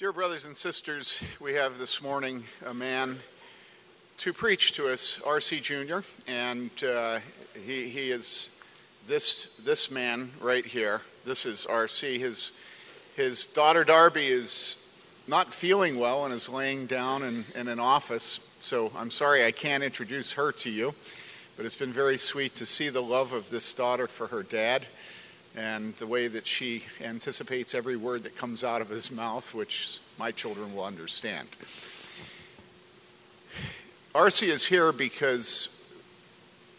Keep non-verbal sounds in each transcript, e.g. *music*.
Dear brothers and sisters, we have this morning a man to preach to us, R.C. Jr., and uh, he, he is this, this man right here. This is R.C. His, his daughter Darby is not feeling well and is laying down in, in an office, so I'm sorry I can't introduce her to you, but it's been very sweet to see the love of this daughter for her dad and the way that she anticipates every word that comes out of his mouth, which my children will understand. RC is here because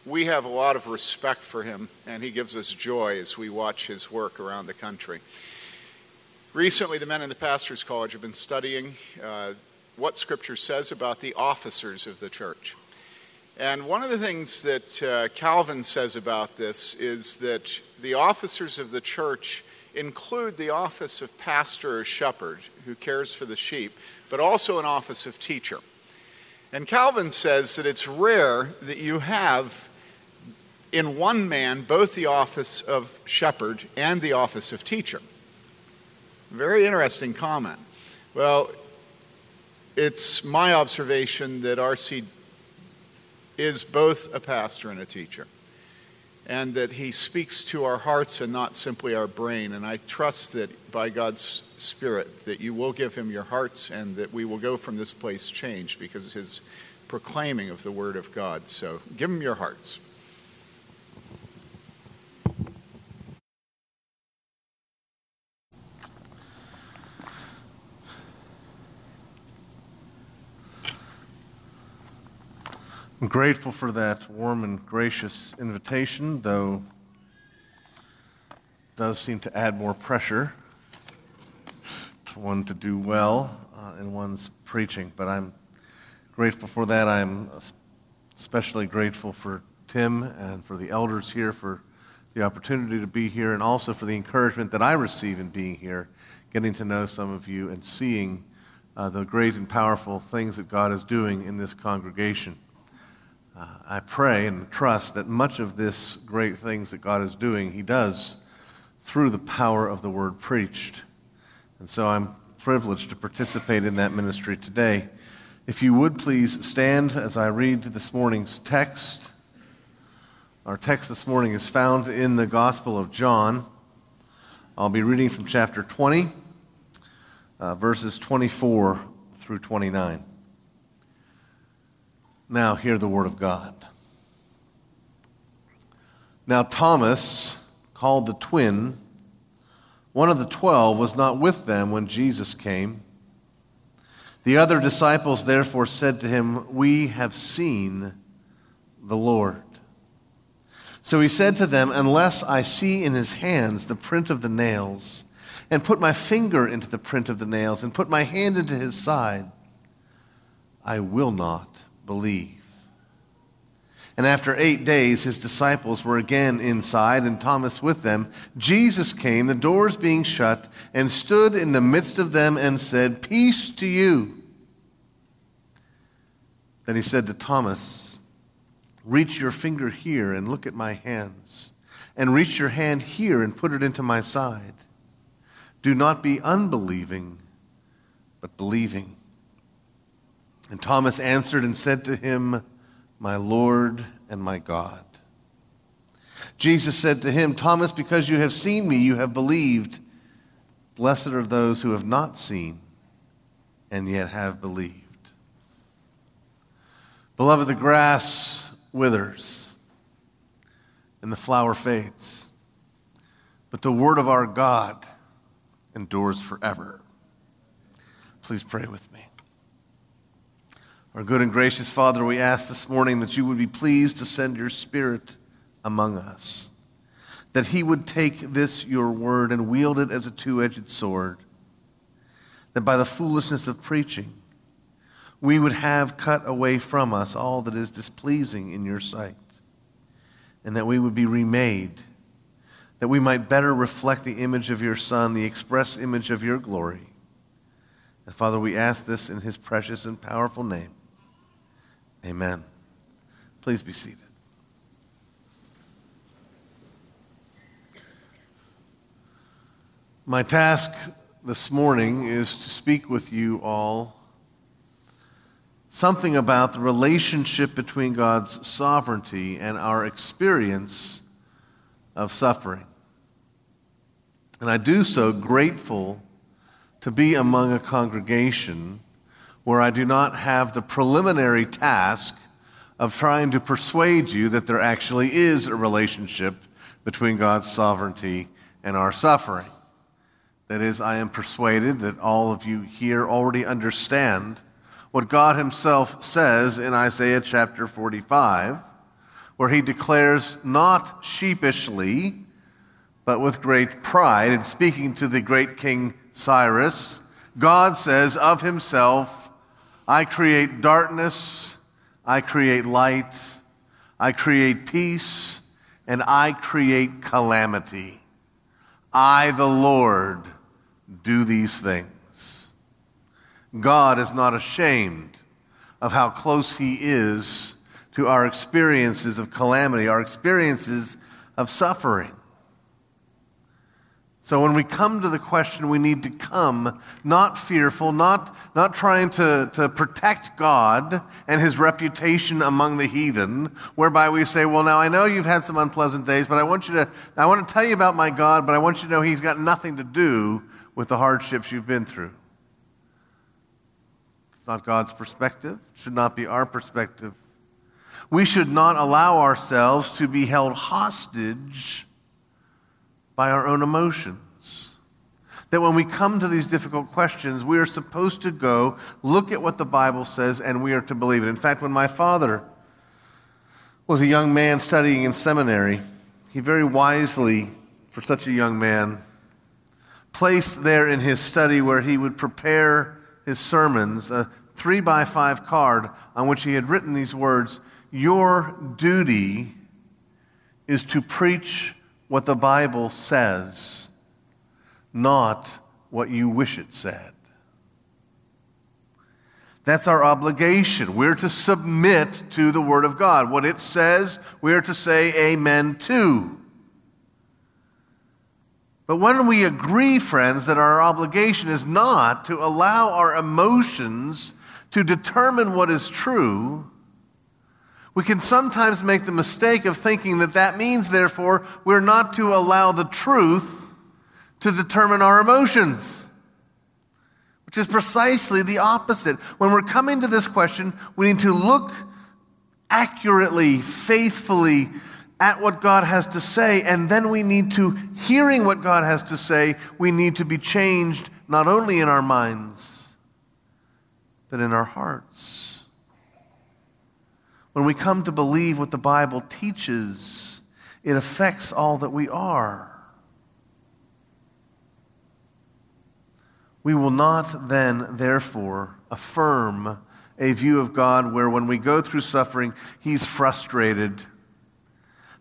we have a lot of respect for him, and he gives us joy as we watch his work around the country. Recently, the men in the Pastors College have been studying uh, what Scripture says about the officers of the church. And one of the things that uh, Calvin says about this is that the officers of the church include the office of pastor or shepherd who cares for the sheep, but also an office of teacher. And Calvin says that it's rare that you have in one man both the office of shepherd and the office of teacher. Very interesting comment. Well, it's my observation that R.C is both a pastor and a teacher, and that he speaks to our hearts and not simply our brain. And I trust that by God's Spirit that you will give him your hearts and that we will go from this place changed because of his proclaiming of the Word of God. So give him your hearts. Grateful for that warm and gracious invitation, though it does seem to add more pressure to one to do well uh, in one's preaching. But I'm grateful for that. I'm especially grateful for Tim and for the elders here for the opportunity to be here and also for the encouragement that I receive in being here, getting to know some of you and seeing uh, the great and powerful things that God is doing in this congregation. Uh, I pray and trust that much of this great things that God is doing, He does through the power of the word preached. And so I'm privileged to participate in that ministry today. If you would please stand as I read this morning's text. Our text this morning is found in the Gospel of John. I'll be reading from chapter 20, uh, verses 24 through 29. Now, hear the word of God. Now, Thomas, called the twin, one of the twelve, was not with them when Jesus came. The other disciples therefore said to him, We have seen the Lord. So he said to them, Unless I see in his hands the print of the nails, and put my finger into the print of the nails, and put my hand into his side, I will not believe. And after eight days, his disciples were again inside, and Thomas with them. Jesus came, the doors being shut, and stood in the midst of them and said, Peace to you. Then he said to Thomas, Reach your finger here and look at my hands, and reach your hand here and put it into my side. Do not be unbelieving, but believing. And Thomas answered and said to him, My Lord and my God. Jesus said to him, Thomas, because you have seen me, you have believed. Blessed are those who have not seen and yet have believed. Beloved, the grass withers and the flower fades, but the word of our God endures forever. Please pray with me. Our good and gracious Father, we ask this morning that you would be pleased to send your Spirit among us, that he would take this, your word, and wield it as a two edged sword, that by the foolishness of preaching, we would have cut away from us all that is displeasing in your sight, and that we would be remade, that we might better reflect the image of your Son, the express image of your glory. And Father, we ask this in his precious and powerful name. Amen. Please be seated. My task this morning is to speak with you all something about the relationship between God's sovereignty and our experience of suffering. And I do so grateful to be among a congregation where I do not have the preliminary task of trying to persuade you that there actually is a relationship between God's sovereignty and our suffering. That is, I am persuaded that all of you here already understand what God Himself says in Isaiah chapter 45, where He declares not sheepishly, but with great pride, in speaking to the great King Cyrus, God says of Himself, I create darkness, I create light, I create peace, and I create calamity. I, the Lord, do these things. God is not ashamed of how close He is to our experiences of calamity, our experiences of suffering. So when we come to the question, we need to come not fearful, not, not trying to, to protect God and his reputation among the heathen, whereby we say, Well, now I know you've had some unpleasant days, but I want you to I want to tell you about my God, but I want you to know he's got nothing to do with the hardships you've been through. It's not God's perspective, it should not be our perspective. We should not allow ourselves to be held hostage by our own emotions. That when we come to these difficult questions, we are supposed to go look at what the Bible says and we are to believe it. In fact, when my father was a young man studying in seminary, he very wisely, for such a young man, placed there in his study where he would prepare his sermons a three by five card on which he had written these words Your duty is to preach what the Bible says, not what you wish it said. That's our obligation. We're to submit to the Word of God. What it says, we're to say amen to. But when we agree, friends, that our obligation is not to allow our emotions to determine what is true, we can sometimes make the mistake of thinking that that means, therefore, we're not to allow the truth to determine our emotions, which is precisely the opposite. When we're coming to this question, we need to look accurately, faithfully at what God has to say, and then we need to, hearing what God has to say, we need to be changed not only in our minds, but in our hearts. When we come to believe what the Bible teaches, it affects all that we are. We will not then, therefore, affirm a view of God where when we go through suffering, He's frustrated,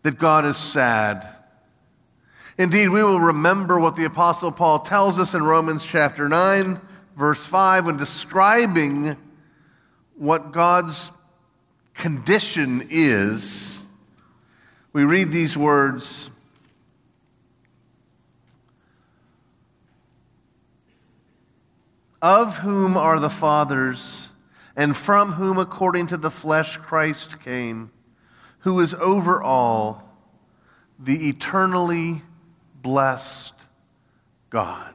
that God is sad. Indeed, we will remember what the Apostle Paul tells us in Romans chapter 9, verse 5, when describing what God's condition is, we read these words Of whom are the fathers, and from whom, according to the flesh, Christ came, who is over all, the eternally blessed God.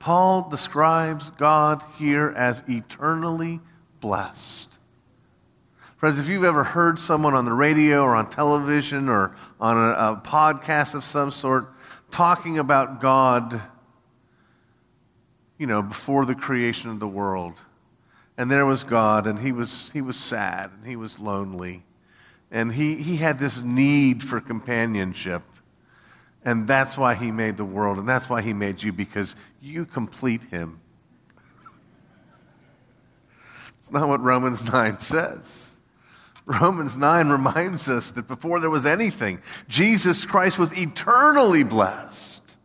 Paul describes God here as eternally blessed. Friends, if you've ever heard someone on the radio or on television or on a, a podcast of some sort talking about God, you know, before the creation of the world, and there was God, and he was, he was sad, and he was lonely, and he, he had this need for companionship. And that's why he made the world, and that's why he made you, because you complete him. It's not what Romans *laughs* 9 says. Romans 9 reminds us that before there was anything, Jesus Christ was eternally blessed.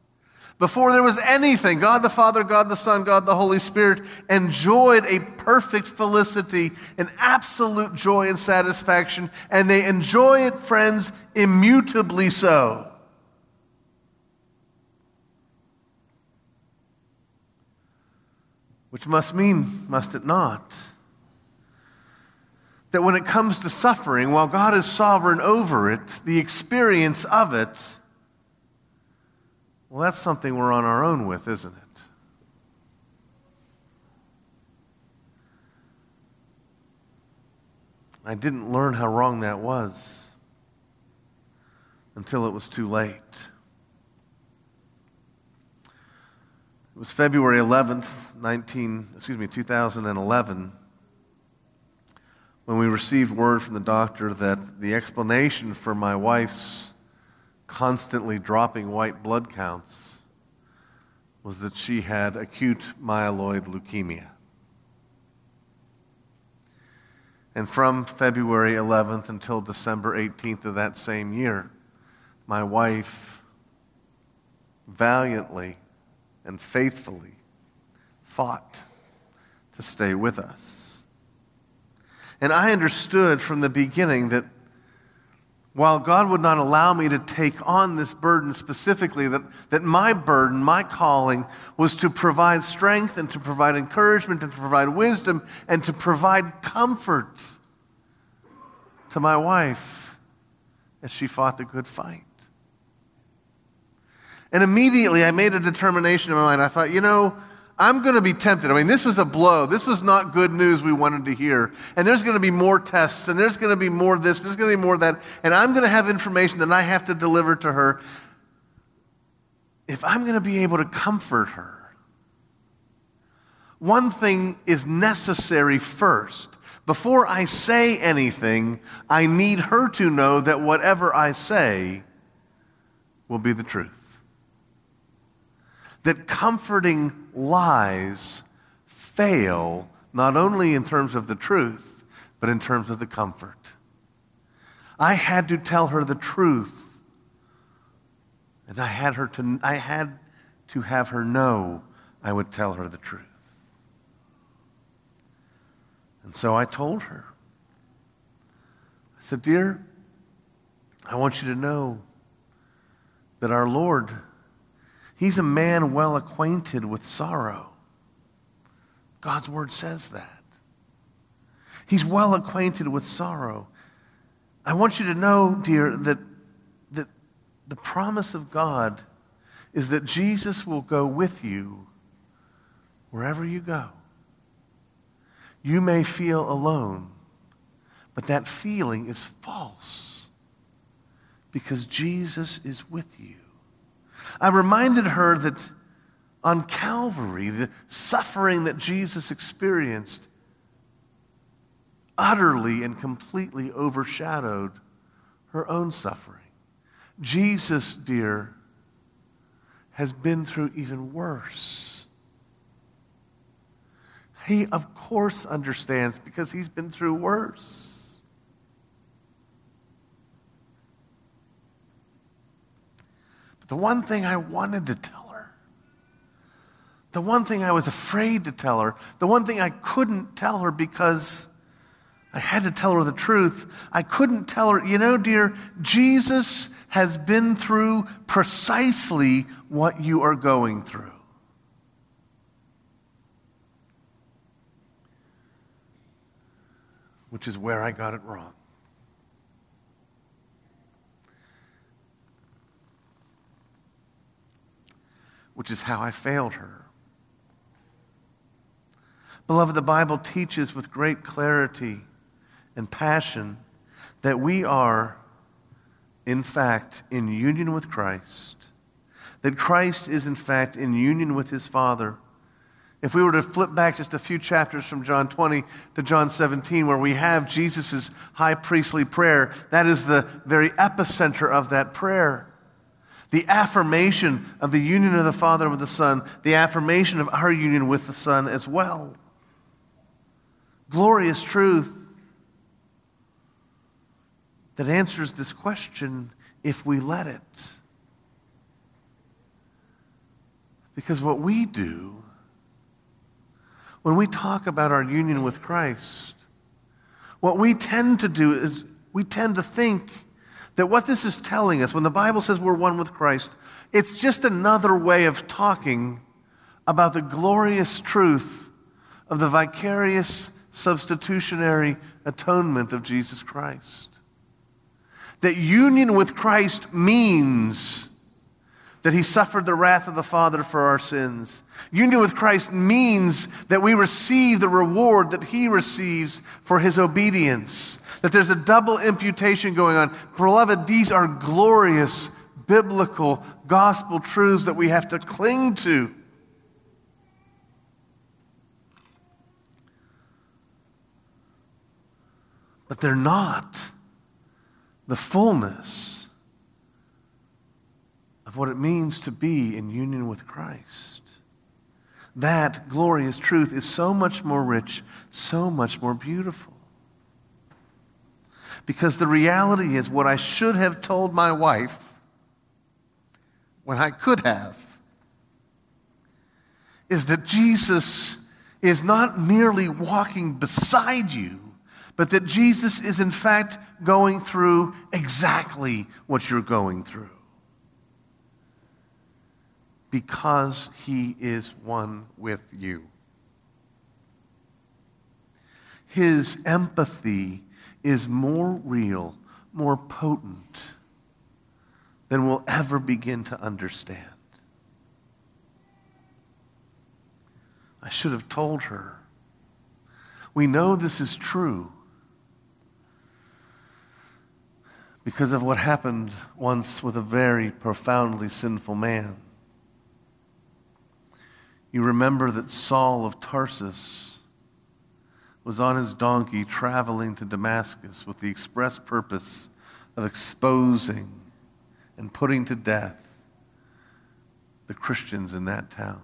Before there was anything, God the Father, God the Son, God the Holy Spirit enjoyed a perfect felicity, an absolute joy and satisfaction, and they enjoy it, friends, immutably so. Which must mean, must it not? That when it comes to suffering, while God is sovereign over it, the experience of it, well, that's something we're on our own with, isn't it? I didn't learn how wrong that was until it was too late. It was February 11th, 19, excuse me, 2011, when we received word from the doctor that the explanation for my wife's constantly dropping white blood counts was that she had acute myeloid leukemia. And from February 11th until December 18th of that same year, my wife valiantly and faithfully fought to stay with us. And I understood from the beginning that while God would not allow me to take on this burden specifically, that, that my burden, my calling, was to provide strength and to provide encouragement and to provide wisdom and to provide comfort to my wife as she fought the good fight. And immediately I made a determination in my mind. I thought, you know, I'm going to be tempted. I mean, this was a blow. This was not good news we wanted to hear. And there's going to be more tests, and there's going to be more this, there's going to be more that. And I'm going to have information that I have to deliver to her. If I'm going to be able to comfort her, one thing is necessary first. Before I say anything, I need her to know that whatever I say will be the truth that comforting lies fail not only in terms of the truth, but in terms of the comfort. I had to tell her the truth. And I had, her to, I had to have her know I would tell her the truth. And so I told her. I said, Dear, I want you to know that our Lord He's a man well acquainted with sorrow. God's word says that. He's well acquainted with sorrow. I want you to know, dear, that, that the promise of God is that Jesus will go with you wherever you go. You may feel alone, but that feeling is false because Jesus is with you. I reminded her that on Calvary, the suffering that Jesus experienced utterly and completely overshadowed her own suffering. Jesus, dear, has been through even worse. He, of course, understands because he's been through worse. The one thing I wanted to tell her, the one thing I was afraid to tell her, the one thing I couldn't tell her because I had to tell her the truth. I couldn't tell her, you know, dear, Jesus has been through precisely what you are going through. Which is where I got it wrong. Which is how I failed her. Beloved, the Bible teaches with great clarity and passion that we are, in fact, in union with Christ, that Christ is, in fact, in union with his Father. If we were to flip back just a few chapters from John 20 to John 17, where we have Jesus' high priestly prayer, that is the very epicenter of that prayer the affirmation of the union of the Father with the Son, the affirmation of our union with the Son as well. Glorious truth that answers this question if we let it. Because what we do when we talk about our union with Christ, what we tend to do is we tend to think that what this is telling us, when the Bible says we're one with Christ, it's just another way of talking about the glorious truth of the vicarious substitutionary atonement of Jesus Christ. That union with Christ means that he suffered the wrath of the Father for our sins. Union with Christ means that we receive the reward that he receives for his obedience. That there's a double imputation going on. Beloved, these are glorious biblical gospel truths that we have to cling to. But they're not the fullness of what it means to be in union with Christ. That glorious truth is so much more rich, so much more beautiful. Because the reality is, what I should have told my wife when I could have is that Jesus is not merely walking beside you, but that Jesus is in fact going through exactly what you're going through. Because he is one with you. His empathy is more real, more potent than we'll ever begin to understand. I should have told her. We know this is true because of what happened once with a very profoundly sinful man. You remember that Saul of Tarsus was on his donkey traveling to Damascus with the express purpose of exposing and putting to death the Christians in that town.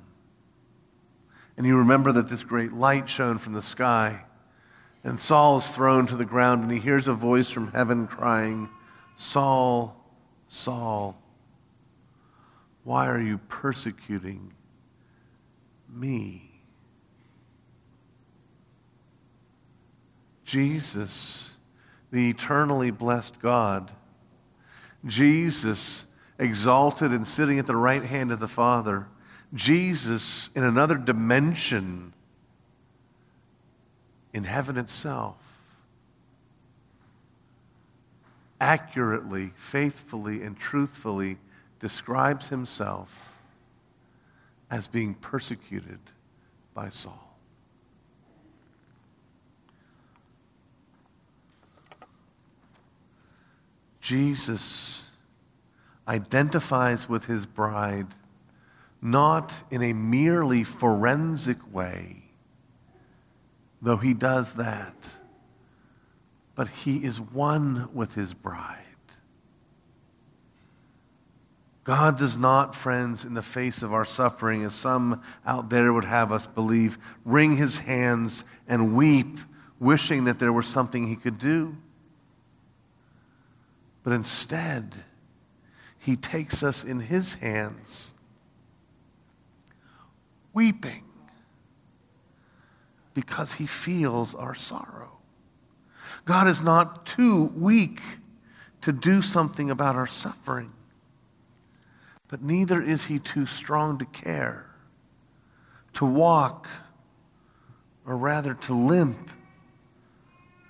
And you remember that this great light shone from the sky, and Saul is thrown to the ground, and he hears a voice from heaven crying, Saul, Saul, why are you persecuting me? Jesus, the eternally blessed God, Jesus exalted and sitting at the right hand of the Father, Jesus in another dimension in heaven itself. Accurately, faithfully, and truthfully describes himself as being persecuted by Saul. Jesus identifies with his bride not in a merely forensic way, though he does that but he is one with his bride. God does not, friends, in the face of our suffering, as some out there would have us believe, wring his hands and weep, wishing that there was something he could do. But instead, he takes us in his hands, weeping, because he feels our sorrow. God is not too weak to do something about our suffering, but neither is he too strong to care, to walk, or rather to limp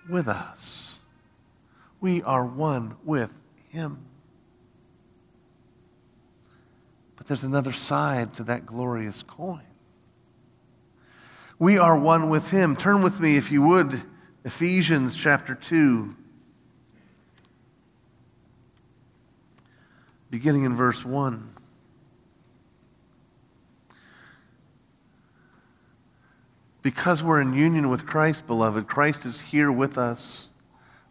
with us. We are one with him. But there's another side to that glorious coin. We are one with him. Turn with me, if you would Ephesians chapter 2, beginning in verse 1. Because we're in union with Christ, beloved, Christ is here with us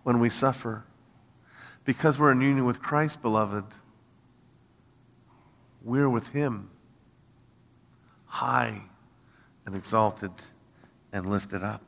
when we suffer. Because we're in union with Christ, beloved, we're with Him, high and exalted and lifted up.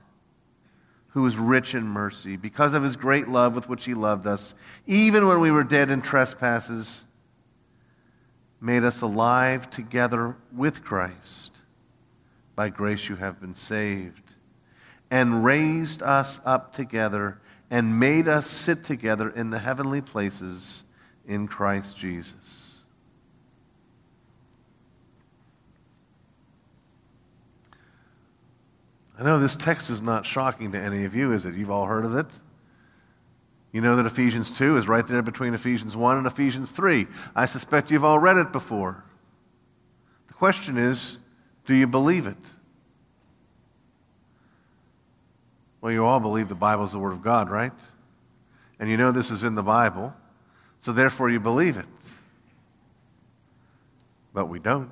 who is rich in mercy, because of his great love with which he loved us, even when we were dead in trespasses, made us alive together with Christ. By grace you have been saved, and raised us up together, and made us sit together in the heavenly places in Christ Jesus I know this text is not shocking to any of you, is it? You've all heard of it. You know that Ephesians 2 is right there between Ephesians 1 and Ephesians 3. I suspect you've all read it before. The question is do you believe it? Well, you all believe the Bible is the Word of God, right? And you know this is in the Bible, so therefore you believe it. But we don't.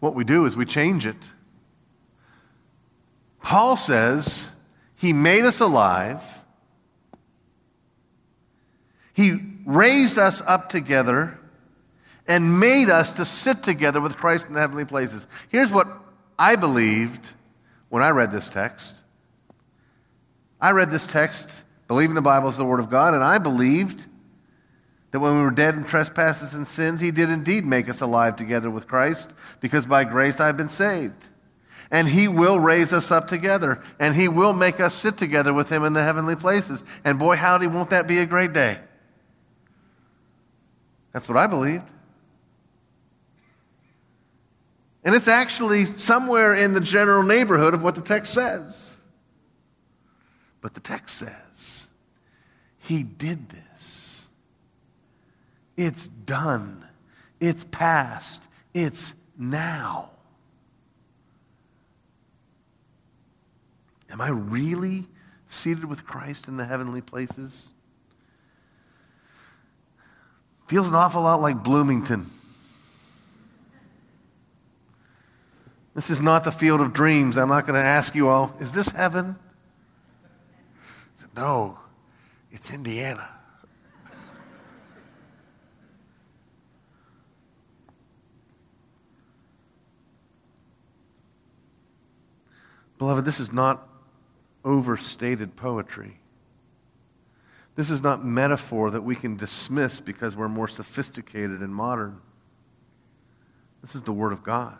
What we do is we change it. Paul says he made us alive. He raised us up together and made us to sit together with Christ in the heavenly places. Here's what I believed when I read this text. I read this text believing the Bible is the Word of God, and I believed that when we were dead in trespasses and sins, He did indeed make us alive together with Christ, because by grace I have been saved and He will raise us up together, and He will make us sit together with Him in the heavenly places. And boy, howdy, won't that be a great day? That's what I believed. And it's actually somewhere in the general neighborhood of what the text says. But the text says, He did this. It's done. It's past. It's now. Am I really seated with Christ in the heavenly places? Feels an awful lot like Bloomington. This is not the field of dreams. I'm not going to ask you all, is this heaven? Said, no, it's Indiana. Beloved, this is not overstated poetry. This is not metaphor that we can dismiss because we're more sophisticated and modern. This is the Word of God.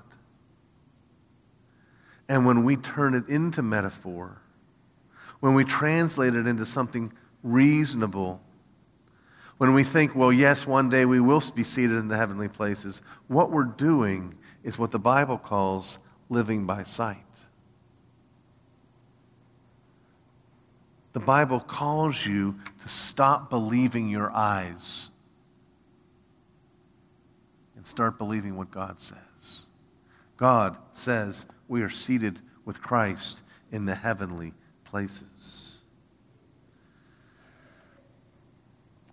And when we turn it into metaphor, when we translate it into something reasonable, when we think, well, yes, one day we will be seated in the heavenly places, what we're doing is what the Bible calls living by sight. The Bible calls you to stop believing your eyes and start believing what God says. God says we are seated with Christ in the heavenly places.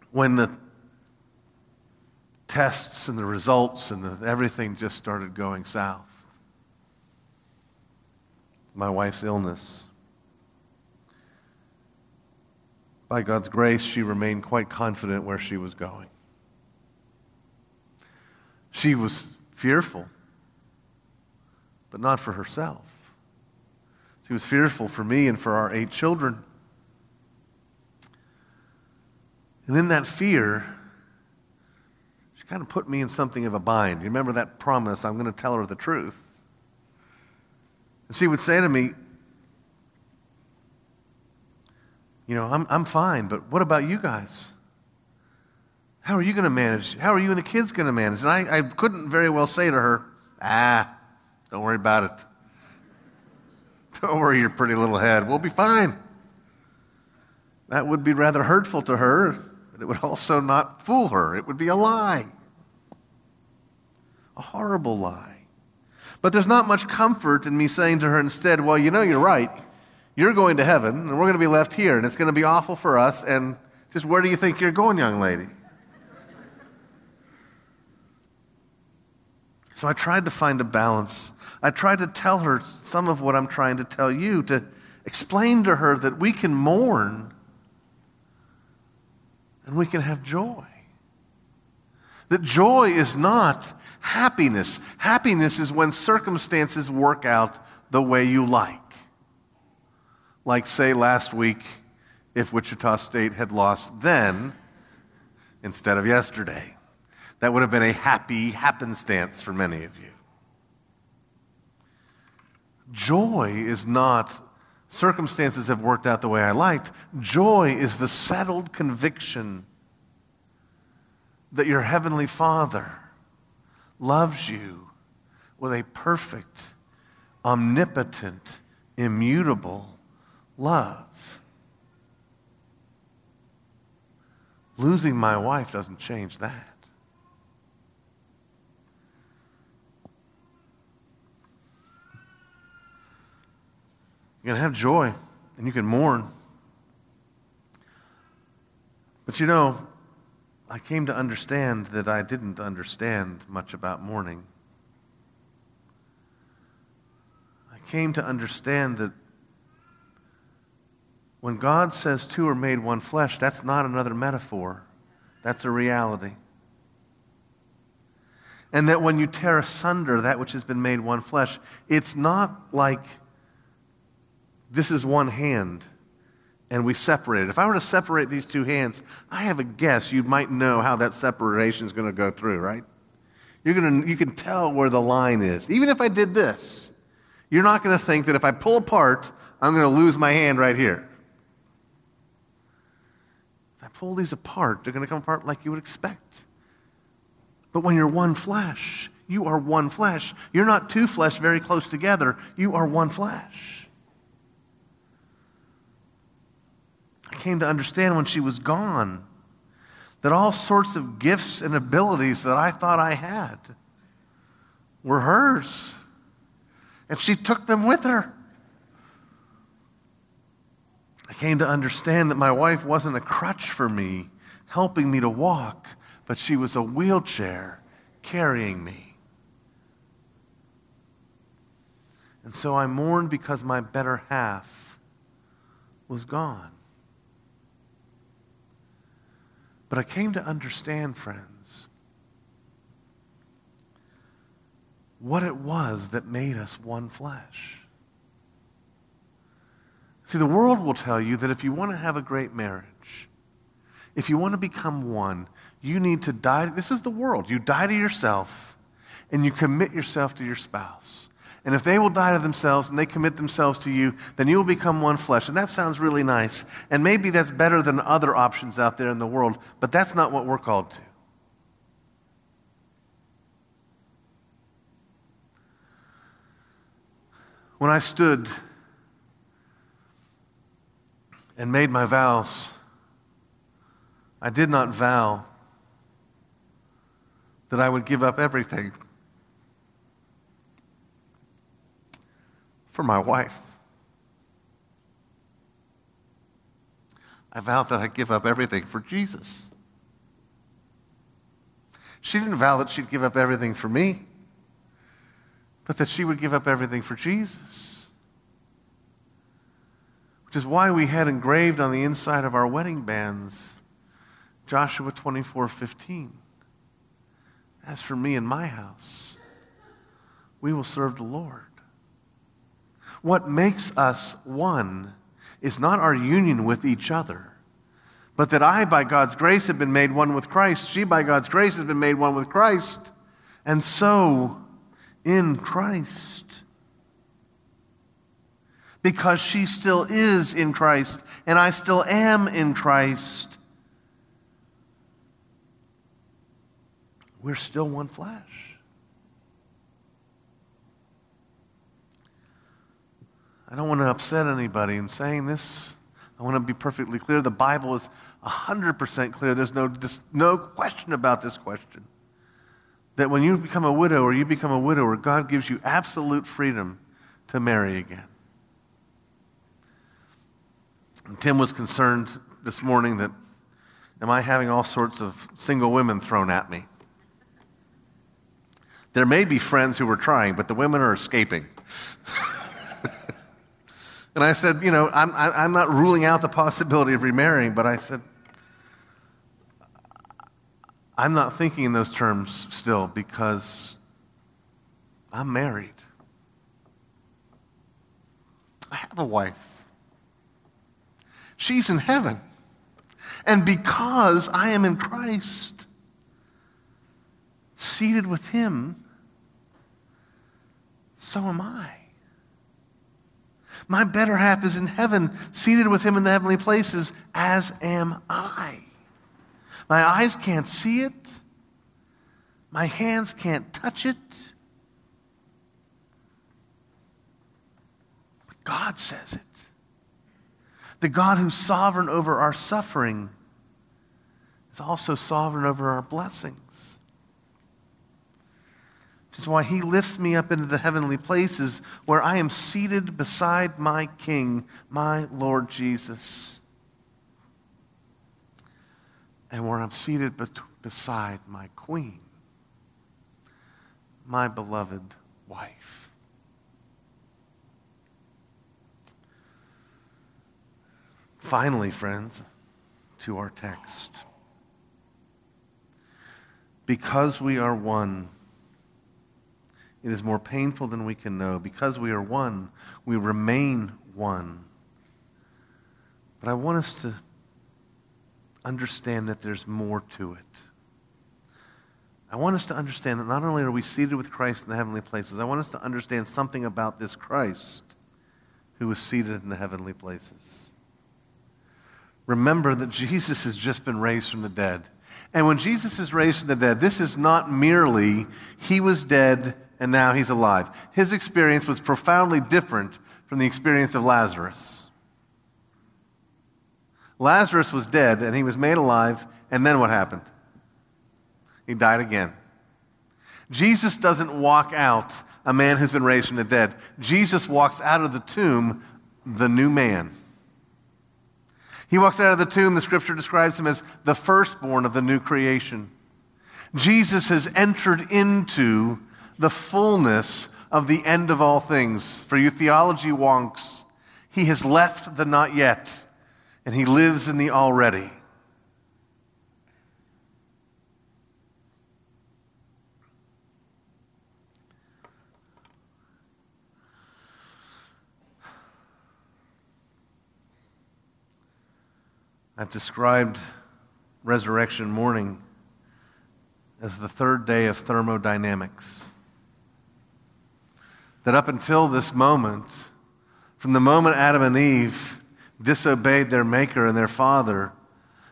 When the tests and the results and the, everything just started going south, my wife's illness, By God's grace, she remained quite confident where she was going. She was fearful, but not for herself. She was fearful for me and for our eight children. And in that fear, she kind of put me in something of a bind. You remember that promise, I'm going to tell her the truth. And she would say to me, You know, I'm, I'm fine, but what about you guys? How are you going to manage? How are you and the kids going to manage? And I, I couldn't very well say to her, ah, don't worry about it. *laughs* Don't worry your pretty little head. We'll be fine. That would be rather hurtful to her, but it would also not fool her. It would be a lie. A horrible lie. But there's not much comfort in me saying to her instead, well, you know, you're right. You're going to heaven, and we're going to be left here, and it's going to be awful for us. And just where do you think you're going, young lady? So I tried to find a balance. I tried to tell her some of what I'm trying to tell you, to explain to her that we can mourn and we can have joy. That joy is not happiness. Happiness is when circumstances work out the way you like. Like, say, last week, if Wichita State had lost then instead of yesterday. That would have been a happy happenstance for many of you. Joy is not circumstances have worked out the way I liked. Joy is the settled conviction that your heavenly Father loves you with a perfect, omnipotent, immutable love. Losing my wife doesn't change that. You can have joy and you can mourn. But you know, I came to understand that I didn't understand much about mourning. I came to understand that when God says two are made one flesh, that's not another metaphor, that's a reality. And that when you tear asunder that which has been made one flesh, it's not like this is one hand and we separate it. If I were to separate these two hands, I have a guess you might know how that separation is going to go through, right? You're going to, you can tell where the line is. Even if I did this, you're not going to think that if I pull apart, I'm going to lose my hand right here. Pull these apart, they're going to come apart like you would expect. But when you're one flesh, you are one flesh. You're not two flesh very close together. You are one flesh. I came to understand when she was gone that all sorts of gifts and abilities that I thought I had were hers. And she took them with her. I came to understand that my wife wasn't a crutch for me, helping me to walk, but she was a wheelchair carrying me. And so I mourned because my better half was gone. But I came to understand, friends, what it was that made us one flesh. See, the world will tell you that if you want to have a great marriage, if you want to become one, you need to die. This is the world. You die to yourself and you commit yourself to your spouse. And if they will die to themselves and they commit themselves to you, then you will become one flesh. And that sounds really nice. And maybe that's better than other options out there in the world, but that's not what we're called to. When I stood and made my vows, I did not vow that I would give up everything for my wife. I vowed that I'd give up everything for Jesus. She didn't vow that she'd give up everything for me, but that she would give up everything for Jesus. Which is why we had engraved on the inside of our wedding bands Joshua 24 15. As for me and my house, we will serve the Lord. What makes us one is not our union with each other, but that I, by God's grace, have been made one with Christ. She, by God's grace, has been made one with Christ. And so, in Christ, because she still is in Christ, and I still am in Christ, we're still one flesh. I don't want to upset anybody in saying this. I want to be perfectly clear. The Bible is 100% clear. There's no, no question about this question. That when you become a widow or you become a widower, God gives you absolute freedom to marry again. And Tim was concerned this morning that, am I having all sorts of single women thrown at me? There may be friends who are trying, but the women are escaping. *laughs* And I said, you know, I'm, I'm not ruling out the possibility of remarrying, but I said, I'm not thinking in those terms still because I'm married. I have a wife. She's in heaven. And because I am in Christ, seated with him, so am I. My better half is in heaven, seated with him in the heavenly places, as am I. My eyes can't see it, my hands can't touch it. But God says it. The God who's sovereign over our suffering is also sovereign over our blessings. Which is why he lifts me up into the heavenly places where I am seated beside my King, my Lord Jesus. And where I'm seated beside my Queen, my beloved wife. Finally, friends, to our text. Because we are one, it is more painful than we can know. Because we are one, we remain one. But I want us to understand that there's more to it. I want us to understand that not only are we seated with Christ in the heavenly places, I want us to understand something about this Christ who is seated in the heavenly places. Remember that Jesus has just been raised from the dead. And when Jesus is raised from the dead, this is not merely he was dead and now he's alive. His experience was profoundly different from the experience of Lazarus. Lazarus was dead and he was made alive, and then what happened? He died again. Jesus doesn't walk out a man who's been raised from the dead. Jesus walks out of the tomb the new man. He walks out of the tomb, the scripture describes him as the firstborn of the new creation. Jesus has entered into the fullness of the end of all things. For you theology wonks, he has left the not yet, and he lives in the already. I've described resurrection morning as the third day of thermodynamics. That up until this moment, from the moment Adam and Eve disobeyed their Maker and their Father,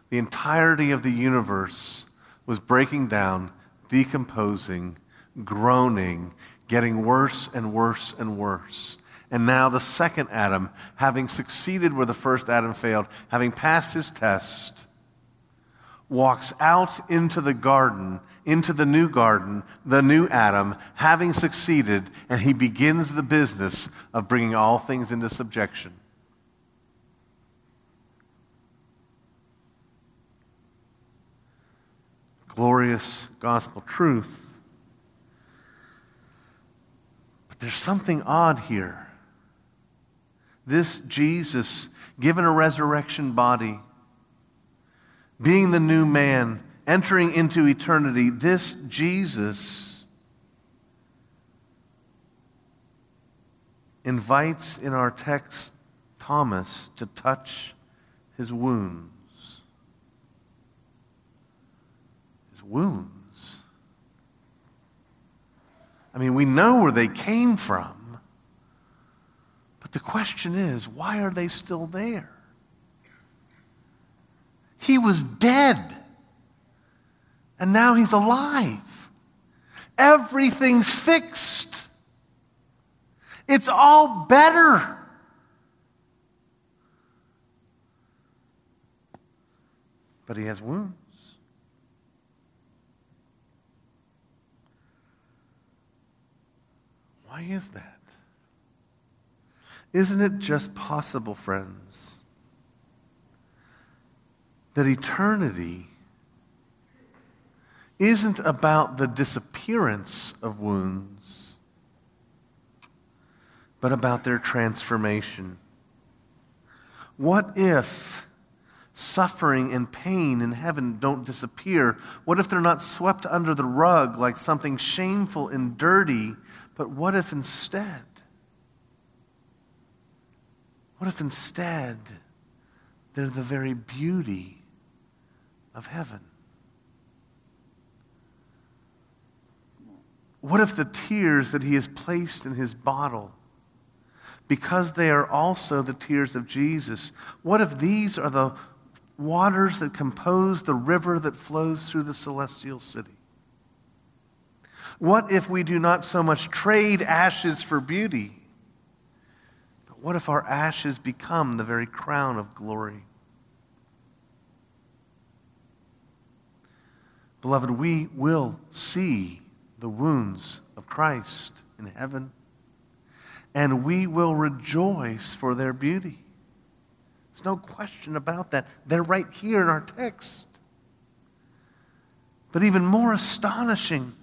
the entirety of the universe was breaking down, decomposing, groaning, getting worse and worse and worse. And now the second Adam, having succeeded where the first Adam failed, having passed his test, walks out into the garden, into the new garden, the new Adam, having succeeded, and he begins the business of bringing all things into subjection. Glorious gospel truth. But there's something odd here. This Jesus, given a resurrection body, being the new man, entering into eternity, this Jesus invites in our text Thomas to touch his wounds. His wounds. I mean, we know where they came from. But the question is, why are they still there? He was dead, and now he's alive. Everything's fixed. It's all better. But he has wounds. Why is that? Isn't it just possible, friends, that eternity isn't about the disappearance of wounds, but about their transformation? What if suffering and pain in heaven don't disappear? What if they're not swept under the rug like something shameful and dirty? But what if instead what if instead they're the very beauty of heaven. What if the tears that he has placed in his bottle, because they are also the tears of Jesus, what if these are the waters that compose the river that flows through the celestial city? What if we do not so much trade ashes for beauty, what if our ashes become the very crown of glory? Beloved, we will see the wounds of Christ in heaven, and we will rejoice for their beauty. There's no question about that. They're right here in our text. But even more astonishing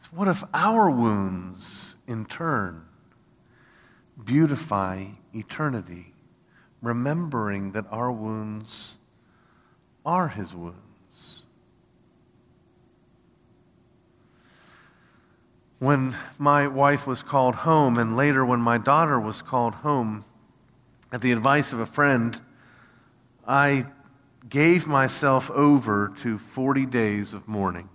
is what if our wounds, in turn, beautify eternity, remembering that our wounds are his wounds? when my wife was called home, and later when my daughter was called home, at the advice of a friend, I gave myself over to 40 days of mourning.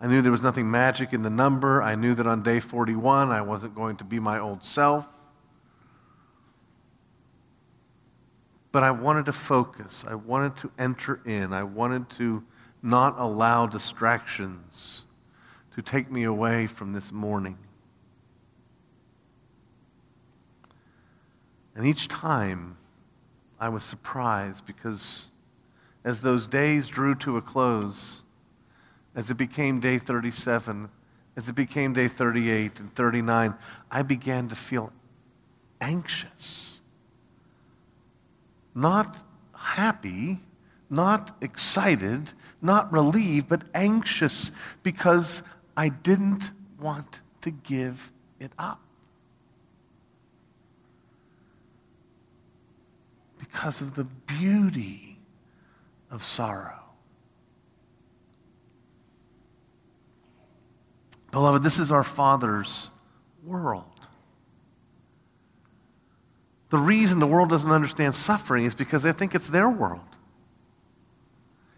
I knew there was nothing magic in the number. I knew that on day 41 I wasn't going to be my old self. But I wanted to focus. I wanted to enter in. I wanted to not allow distractions to take me away from this morning. And each time I was surprised because as those days drew to a close, as it became day 37, as it became day 38 and 39, I began to feel anxious. Not happy, not excited, not relieved, but anxious because I didn't want to give it up. Because of the beauty of sorrow. Beloved, this is our Father's world. The reason the world doesn't understand suffering is because they think it's their world.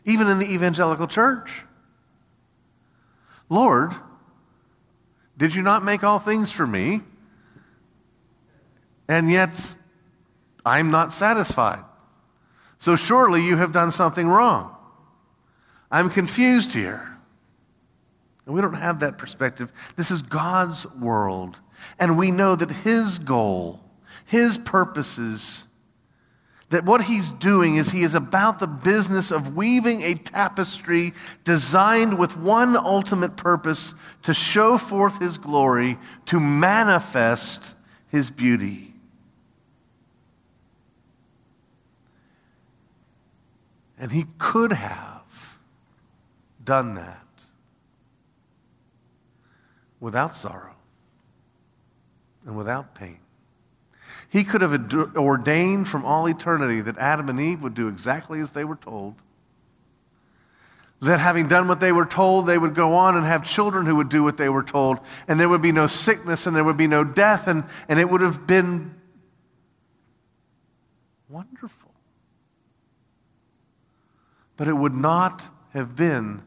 Even in the evangelical church. Lord, did you not make all things for me? And yet I'm not satisfied. So surely you have done something wrong. I'm confused here. And we don't have that perspective. This is God's world. And we know that His goal, His purposes, that what he's doing is he is about the business of weaving a tapestry designed with one ultimate purpose to show forth his glory, to manifest his beauty. And he could have done that without sorrow and without pain. He could have ordained from all eternity that Adam and Eve would do exactly as they were told. That having done what they were told, they would go on and have children who would do what they were told. And there would be no sickness and there would be no death. And, and it would have been wonderful. But it would not have been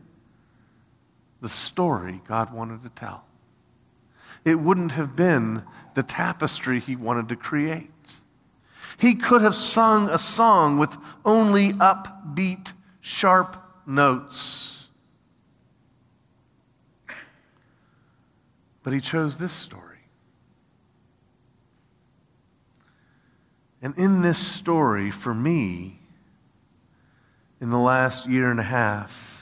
the story God wanted to tell it wouldn't have been the tapestry he wanted to create. He could have sung a song with only upbeat, sharp notes. But he chose this story. And in this story, for me, in the last year and a half,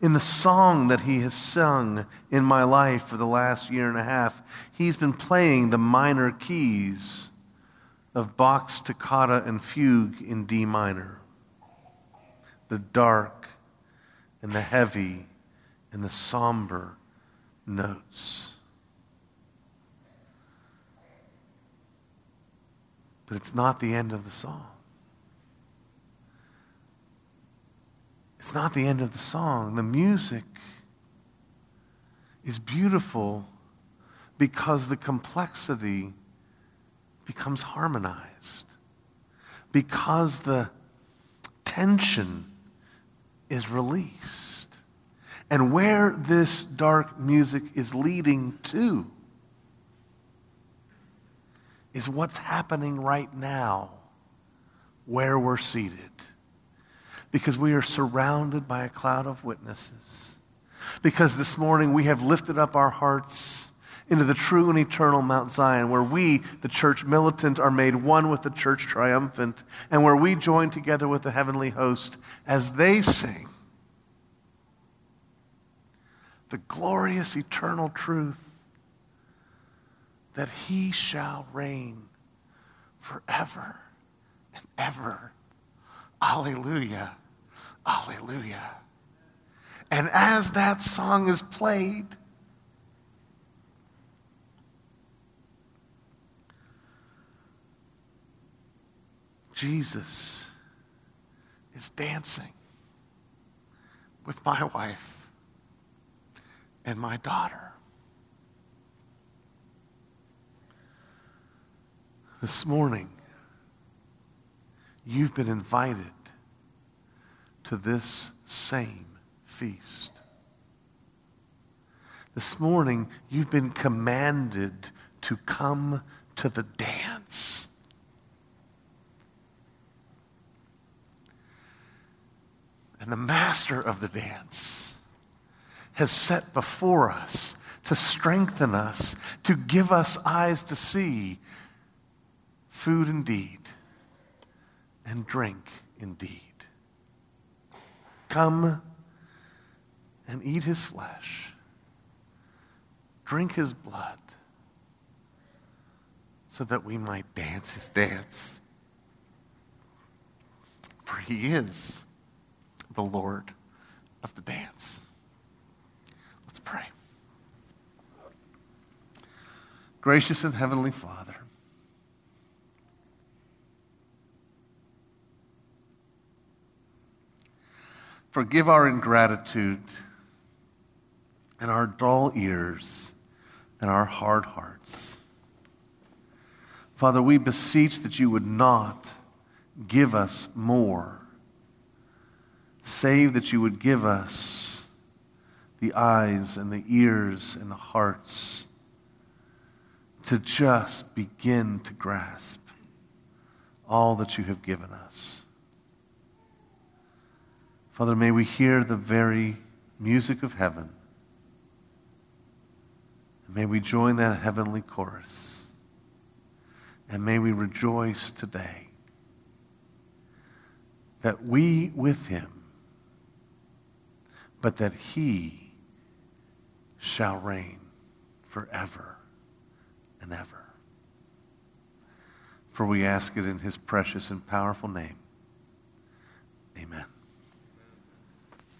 in the song that he has sung in my life for the last year and a half, he's been playing the minor keys of Bach's toccata and fugue in D minor. The dark and the heavy and the somber notes. But it's not the end of the song. It's not the end of the song. The music is beautiful because the complexity becomes harmonized because the tension is released. And where this dark music is leading to is what's happening right now where we're seated. Because we are surrounded by a cloud of witnesses. Because this morning we have lifted up our hearts into the true and eternal Mount Zion, where we, the church militant, are made one with the church triumphant, and where we join together with the heavenly host as they sing the glorious eternal truth that he shall reign forever and ever. Alleluia. Alleluia. And as that song is played, Jesus is dancing with my wife and my daughter. This morning, you've been invited to this same feast. This morning, you've been commanded to come to the dance. And the master of the dance has set before us to strengthen us, to give us eyes to see food indeed and drink indeed. Come and eat his flesh, drink his blood, so that we might dance his dance. For he is the Lord of the dance. Let's pray. Gracious and Heavenly Father, forgive our ingratitude and our dull ears and our hard hearts. Father, we beseech that you would not give us more, save that you would give us the eyes and the ears and the hearts to just begin to grasp all that you have given us. Father, may we hear the very music of heaven. And may we join that heavenly chorus. And may we rejoice today that we with him, but that he shall reign forever and ever. For we ask it in his precious and powerful name. Amen.